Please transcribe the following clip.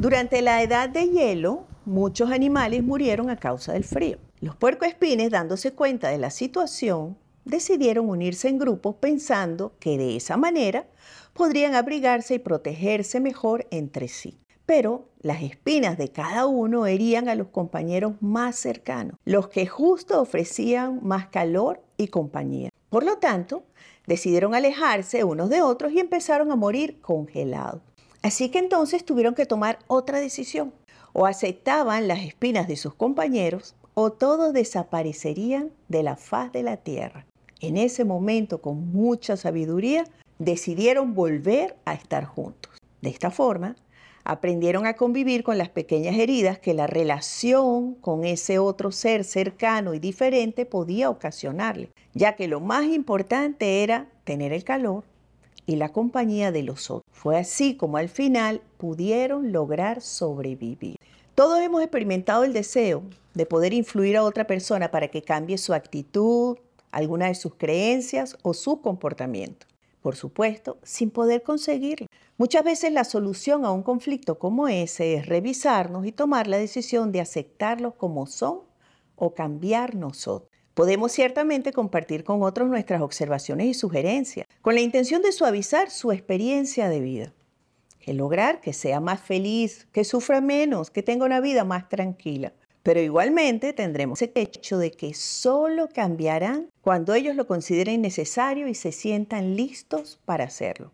Durante la edad de hielo, muchos animales murieron a causa del frío. Los puercoespines, dándose cuenta de la situación, decidieron unirse en grupos pensando que de esa manera podrían abrigarse y protegerse mejor entre sí. Pero las espinas de cada uno herían a los compañeros más cercanos, los que justo ofrecían más calor y compañía. Por lo tanto, decidieron alejarse unos de otros y empezaron a morir congelados. Así que entonces tuvieron que tomar otra decisión. O aceptaban las espinas de sus compañeros o todos desaparecerían de la faz de la tierra. En ese momento, con mucha sabiduría, decidieron volver a estar juntos. De esta forma, aprendieron a convivir con las pequeñas heridas que la relación con ese otro ser cercano y diferente podía ocasionarle, ya que lo más importante era tener el calor y la compañía de los otros. Fue así como al final pudieron lograr sobrevivir. Todos hemos experimentado el deseo de poder influir a otra persona para que cambie su actitud, alguna de sus creencias o su comportamiento. Por supuesto, sin poder conseguirlo. Muchas veces la solución a un conflicto como ese es revisarnos y tomar la decisión de aceptarlos como son o cambiar nosotros. Podemos ciertamente compartir con otros nuestras observaciones y sugerencias, con la intención de suavizar su experiencia de vida, que lograr que sea más feliz, que sufra menos, que tenga una vida más tranquila. Pero igualmente tendremos el hecho de que solo cambiarán cuando ellos lo consideren necesario y se sientan listos para hacerlo.